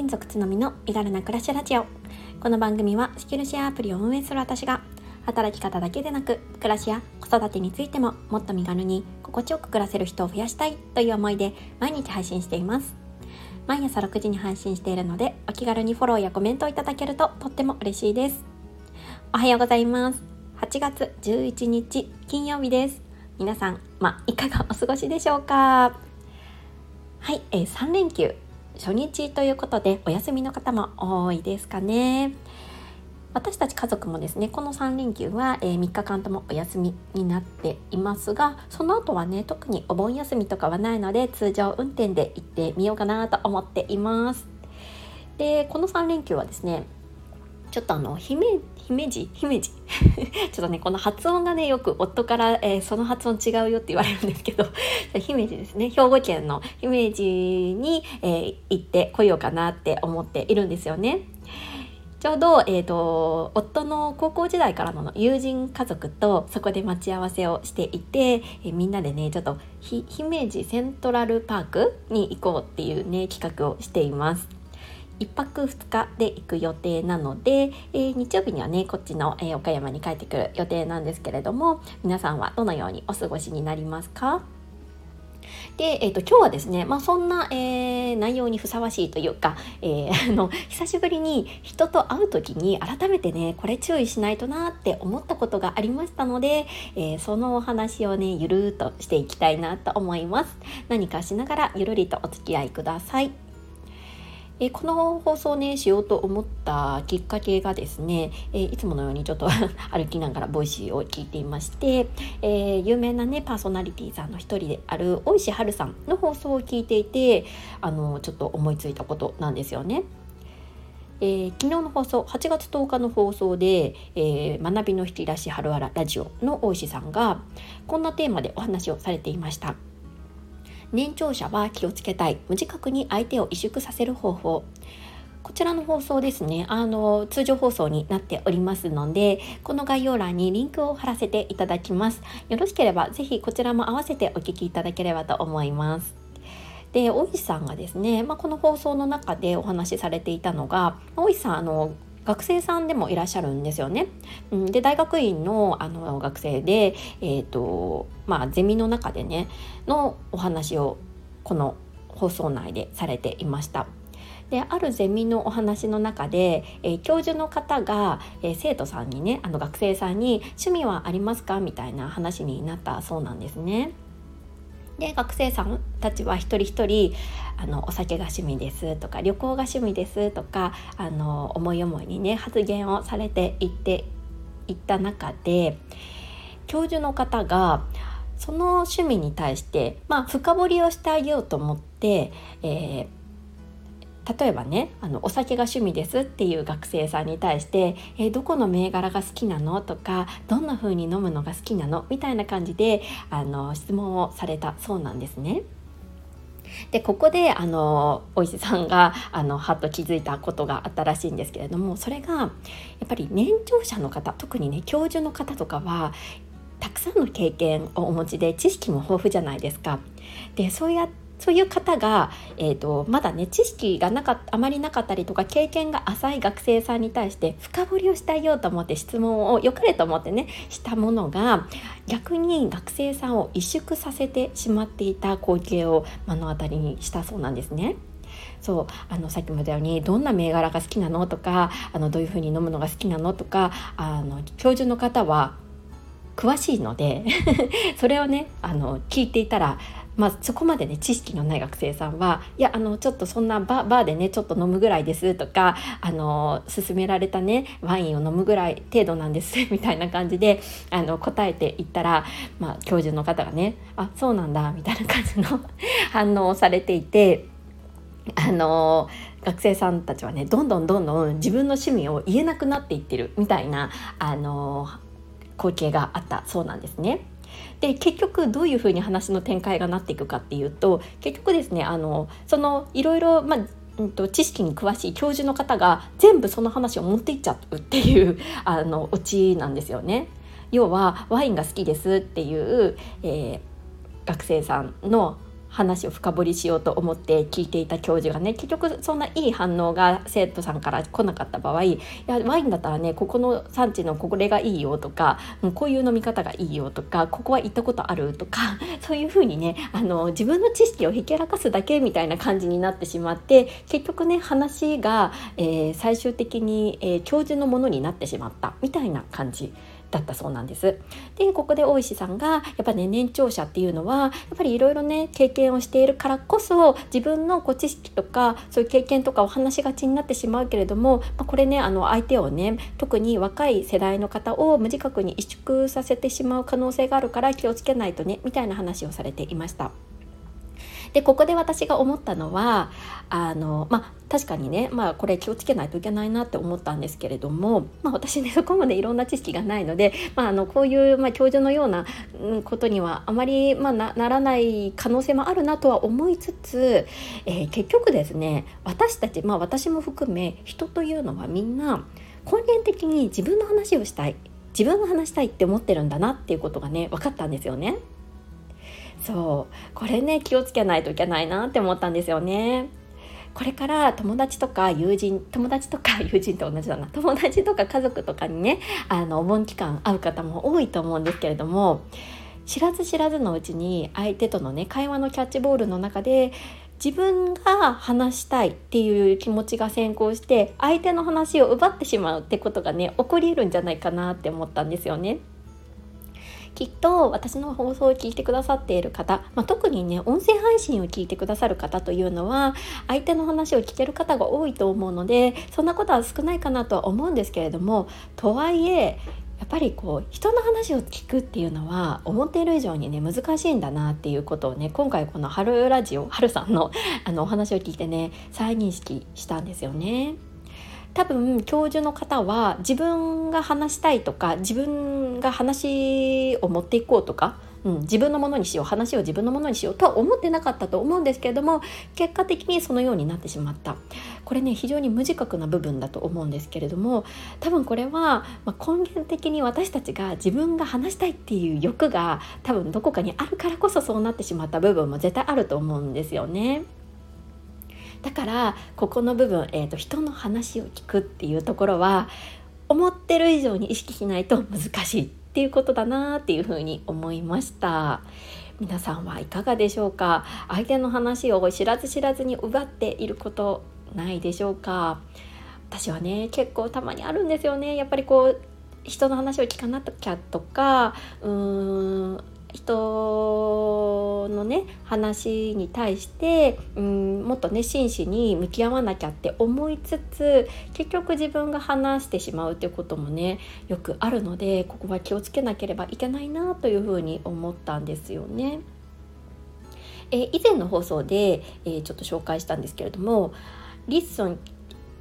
人族つのみの身軽な暮らしラジオ。この番組はスキルシェアアプリを運営する私が働き方だけでなく暮らしや子育てについてももっと身軽に心地よく暮らせる人を増やしたいという思いで毎日配信しています。毎朝6時に配信しているのでお気軽にフォローやコメントをいただけるととっても嬉しいです。おはようございます。8月11日金曜日です。皆さん、まいかがお過ごしでしょうか？はい、えー、3連休。初日ということでお休みの方も多いですかね。私たち家族もですねこの3連休は、えー、3日間ともお休みになっていますがその後はね特にお盆休みとかはないので通常運転で行ってみようかなと思っています。でこの3連休はですねちょっとあの姫姫路？姫路？ちょっとねこの発音がねよく夫から、えー、その発音違うよって言われるんですけど 姫路ですね兵庫県の姫路に、えー、行ってこようかなって思っているんですよね。ちょうど、えーと、夫の高校時代からの友人家族とそこで待ち合わせをしていて、えー、みんなでねちょっと姫路セントラルパークに行こうっていうね企画をしています。1泊2日で行く予定なので、えー、日曜日にはねこっちの、えー、岡山に帰ってくる予定なんですけれども皆さんはどのようにお過ごしになりますか？で、えーと、今日はですね、まあ、そんな、えー、内容にふさわしいというか、えー、あの久しぶりに人と会う時に改めてねこれ注意しないとなって思ったことがありましたので、えー、そのお話をねゆるーっとしていきたいなと思います。何かしながらゆるりとお付き合いください。えこの放送ねしようと思ったきっかけがですね、えいつものようにちょっと 歩きながら Voicy を聞いていまして、え、有名なねパーソナリティーさんの一人である大石春さんの放送を聞いていてあのちょっと思いついたことなんですよね。えー、昨日の放送8月10日の放送で、えー、学びの引き出し春あらラジオの大石さんがこんなテーマでお話をされていました。年長者は気をつけたい。無自覚に相手を萎縮させる方法。こちらの放送ですね。あの通常放送になっておりますのでこの概要欄にリンクを貼らせていただきます。よろしければぜひこちらも合わせてお聞きいただければと思います。で大石さんがですね、まあ、この放送の中でお話しされていたのが大石さんあの学生さんでもいらっしゃるんですよね。で大学院のあの学生で、えーとまあ、ゼミの中でねのお話をこの放送内でされていました。であるゼミのお話の中で、えー、教授の方が、えー、生徒さんにねあの学生さんに「趣味はありますか?」みたいな話になったそうなんですね。で学生さんたちは一人一人あのお酒が趣味ですとか旅行が趣味ですとかあの思い思いにね発言をされていっていった中で教授の方がその趣味に対して、まあ、深掘りをしてあげようと思って、えー例えばねあのお酒が趣味ですっていう学生さんに対して「え、どこの銘柄が好きなの?」とか「どんな風に飲むのが好きなの?」みたいな感じであの質問をされたそうなんですね。でここであのお医者さんがあのはっと気づいたことがあったらしいんですけれどもそれがやっぱり年長者の方特にね教授の方とかはたくさんの経験をお持ちで知識も豊富じゃないですか。でそうやっそういう方が、えーと、まだね知識がなかあまりなかったりとか経験が浅い学生さんに対して深掘りをしてあげようと思って質問を良かれと思ってねしたものが逆に学生さんを萎縮させてしまっていた光景を目の当たりにしたそうなんですね。そうあのさっきも言ったようにどんな銘柄が好きなのとかあのどういうふうに飲むのが好きなのとかあの教授の方は詳しいので それをねあの聞いていたらまあ、そこまでね知識のない学生さんはいやあのちょっとそんなバーでねちょっと飲むぐらいですとかあの勧められたねワインを飲むぐらい程度なんですみたいな感じであの答えていったら、まあ、教授の方がねあそうなんだみたいな感じの 反応をされていて。あの学生さんたちはねどんどんどんどん自分の趣味を言えなくなっていってるみたいなあの光景があったそうなんですね。で結局どういうふうに話の展開がなっていくかっていうと結局ですねあのそのいろいろまあうんと、知識に詳しい教授の方が全部その話を持っていっちゃうっていうあのオチなんですよね。要はワインが好きですっていう、えー、学生さんの話を深掘りしようと思って聞いていた教授がね結局そんないい反応が生徒さんから来なかった場合いやワインだったらねここの産地のこれがいいよとかこういう飲み方がいいよとかここは行ったことあるとか そういうふうにねあの自分の知識をひけらかすだけみたいな感じになってしまって結局ね話が、えー、最終的に、えー、教授のものになってしまったみたいな感じ。だったそうなんです。でここで大石さんがやっぱね年長者っていうのはやっぱりいろいろね経験をしているからこそ自分のこう知識とかそういう経験とかを話しがちになってしまうけれども、まあ、これねあの相手をね特に若い世代の方を無自覚に萎縮させてしまう可能性があるから気をつけないとねみたいな話をされていました。でここで私が思ったのはあのまあ確かにね、まあ、これ気をつけないといけないなって思ったんですけれども、まあ、私ねそこまでいろんな知識がないので、まあ、あのこういう、まあ、教授のようなことにはあまり、まあ、なならない可能性もあるなとは思いつつ、えー、結局ですね私たち、まあ、私も含め人というのはみんな根源的に自分の話をしたい自分が話したいって思ってるんだなっていうことがね分かったんですよね。そうこれね気をつけないといけないなって思ったんですよね。これから友達とか友人友達とか 友人と同じだな友達とか家族とかにねあのお盆期間会う方も多いと思うんですけれども知らず知らずのうちに相手とのね会話のキャッチボールの中で自分が話したいっていう気持ちが先行して相手の話を奪ってしまうってことがね起こりうるんじゃないかなって思ったんですよね。きっと私の放送を聞いてくださっている方、まあ、特にね音声配信を聞いてくださる方というのは相手の話を聞ける方が多いと思うのでそんなことは少ないかなとは思うんですけれどもとはいえやっぱりこう人の話を聞くっていうのは思っている以上にね難しいんだなっていうことをね今回この「春ラジオ」春さんのあのお話を聞いてね再認識したんですよね。多分教授の方は自分が話したいとか自分が話を持っていこうとか、うん、自分のものにしよう話を自分のものにしようとは思ってなかったと思うんですけれども結果的にそのようになってしまったこれね非常に無自覚な部分だと思うんですけれども多分これは、まあ、根源的に私たちが自分が話したいっていう欲が多分どこかにあるからこそそうなってしまった部分も絶対あると思うんですよね。だからここの部分、えーと、人の話を聞くっていうところは思ってる以上に意識しないと難しいっていうことだなっていうふうに思いました。皆さんはいかがでしょうか？相手の話を知らず知らずに奪っていることないでしょうか？私はね結構たまにあるんですよね。やっぱりこう人の話を聞かなきゃとかうーん人のね話に対してうんもっとね真摯に向き合わなきゃって思いつつ結局自分が話してしまうっていうこともねよくあるのでここは気をつけなければいけないなというふうに思ったんですよね。え以前の放送で、えー、ちょっと紹介したんですけれども「リッソン」っ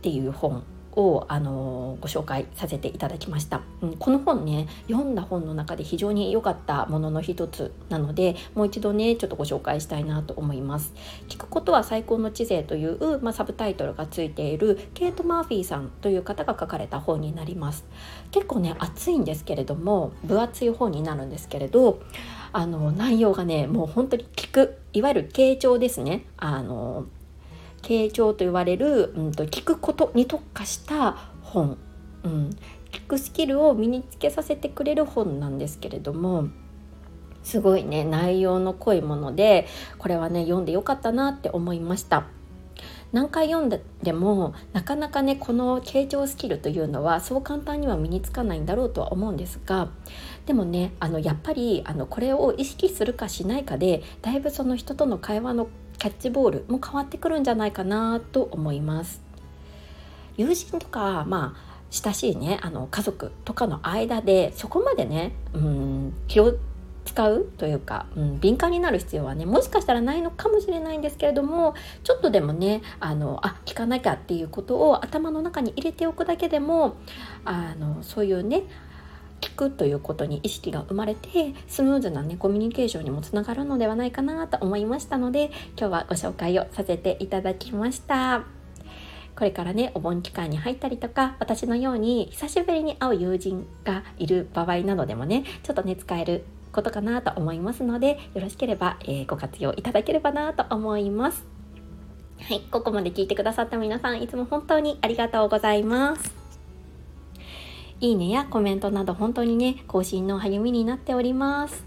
ていう本をあのご紹介させていただきました、うん、この本ね読んだ本の中で非常に良かったものの一つなのでもう一度ねちょっとご紹介したいなと思います。聞くことは最高の知性という、まあ、サブタイトルがついているケイト・マーフィーさんという方が書かれた本になります。結構ね熱いんですけれども分厚い本になるんですけれどあの内容がねもう本当に聞くいわゆる傾聴ですね。あの傾聴と言われる、うんと、聞くことに特化した本、うん、聞くスキルを身につけさせてくれる本なんですけれどもすごいね内容の濃いものでこれはね読んでよかったなって思いました。何回読んでもなかなかねこの傾聴スキルというのはそう簡単には身につかないんだろうとは思うんですがでもねあのやっぱりあのこれを意識するかしないかでだいぶその人との会話のキャッチボールも変わってくるんじゃないかなと思います。友人とか、まあ親しいねあの家族とかの間でそこまでねうん気を使うというか、うん、敏感になる必要はねもしかしたらないのかもしれないんですけれどもちょっとでもねあのあ聞かなきゃっていうことを頭の中に入れておくだけでもあのそういうね聞くということに意識が生まれてスムーズなねコミュニケーションにもつながるのではないかなと思いましたので今日はご紹介をさせていただきました。これからねお盆期間に入ったりとか私のように久しぶりに会う友人がいる場合などでもねちょっとね使えることかなと思いますのでよろしければ、えー、ご活用いただければなと思いますはいここまで聞いてくださった皆さんいつも本当にありがとうございますいいねやコメントなど本当にね更新の励みになっております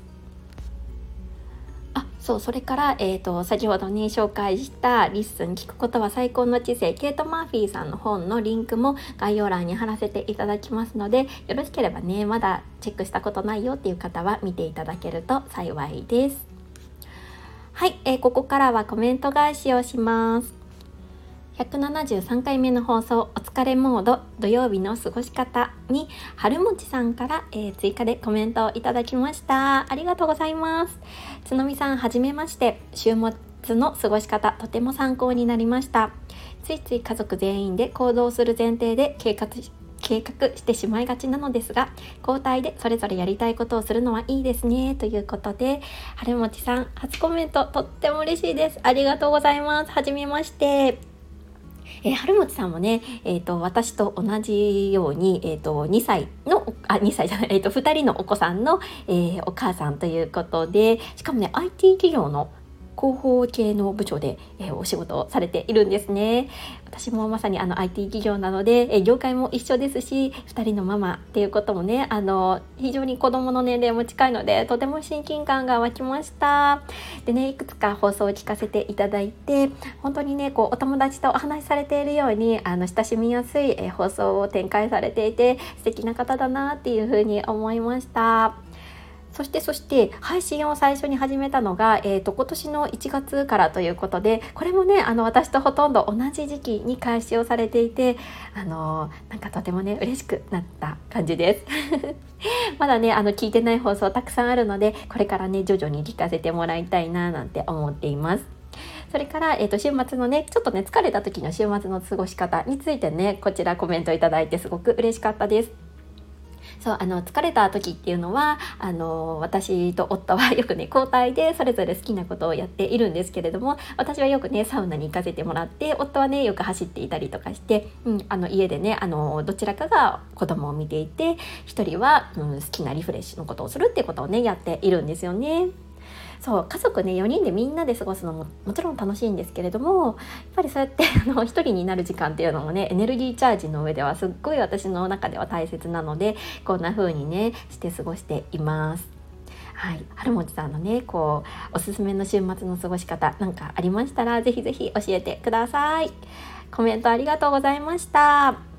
あそうそれから、えーと、先ほどね紹介した「 LISTEN 聞くことは最高の知性」ケイト・マーフィーさんの本のリンクも概要欄に貼らせていただきますのでよろしければねまだチェックしたことないよっていう方は見ていただけると幸いです。はい、えー、ここからはコメント返しをします。173回目の放送お疲れモード土曜日の過ごし方に春もちさんから、えー、追加でコメントをいただきました。ありがとうございます。つのみさんはじめまして。週末の過ごし方とても参考になりました。ついつい家族全員で行動する前提で計画計画してしまいがちなのですが交代でそれぞれやりたいことをするのはいいですね。ということで春もちさん初コメントとっても嬉しいです。ありがとうございます。はじめまして。えー、春持さんもね、えーと、私と同じように、えーと、2歳のあ2歳じゃない、えーと、2人のお子さんの、えー、お母さんということでしかもね IT 企業の広報系の部長で、え、お仕事をされているんですね。私もまさにあの IT 企業なので、え、業界も一緒ですし2人のママっていうこともねあの非常に子どもの年齢も近いのでとても親近感が湧きましたでねいくつか放送を聞かせていただいて本当にねこうお友達とお話しされているようにあの親しみやすい、え、放送を展開されていて素敵な方だなっていうふうに思いました。そしてそして配信を最初に始めたのが、えーと、今年の1月からということでこれもねあの私とほとんど同じ時期に開始をされていてあのなんかとてもね嬉しくなった感じです まだねあの聞いてない放送たくさんあるのでこれからね徐々に聞かせてもらいたいななんて思っています。それから、えーと、週末のねちょっとね疲れた時の週末の過ごし方についてねこちらコメントいただいてすごく嬉しかったです。そうあの疲れた時っていうのはあの私と夫はよくね交代でそれぞれ好きなことをやっているんですけれども私はよくねサウナに行かせてもらって夫はねよく走っていたりとかして、うん、あの家でねあのどちらかが子供を見ていて1人は、うん、好きなリフレッシュのことをするっていうことをねやっているんですよね。そう家族ね4人でみんなで過ごすのももちろん楽しいんですけれどもやっぱりそうやって あの1人になる時間っていうのもねエネルギーチャージの上ではすっごい私の中では大切なのでこんな風にねして過ごしています。はい、春もちさんのねこうおすすめの週末の過ごし方なんかありましたらぜひぜひ教えてください。コメントありがとうございました。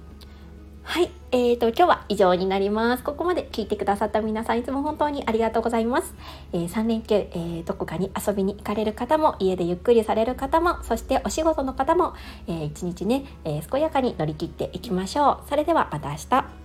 はい、えーと、今日は以上になります。ここまで聞いてくださった皆さんいつも本当にありがとうございます。えー、3連休、えー、どこかに遊びに行かれる方も、家でゆっくりされる方も、そしてお仕事の方も、えー、一日ね、えー、健やかに乗り切っていきましょう。それではまた明日。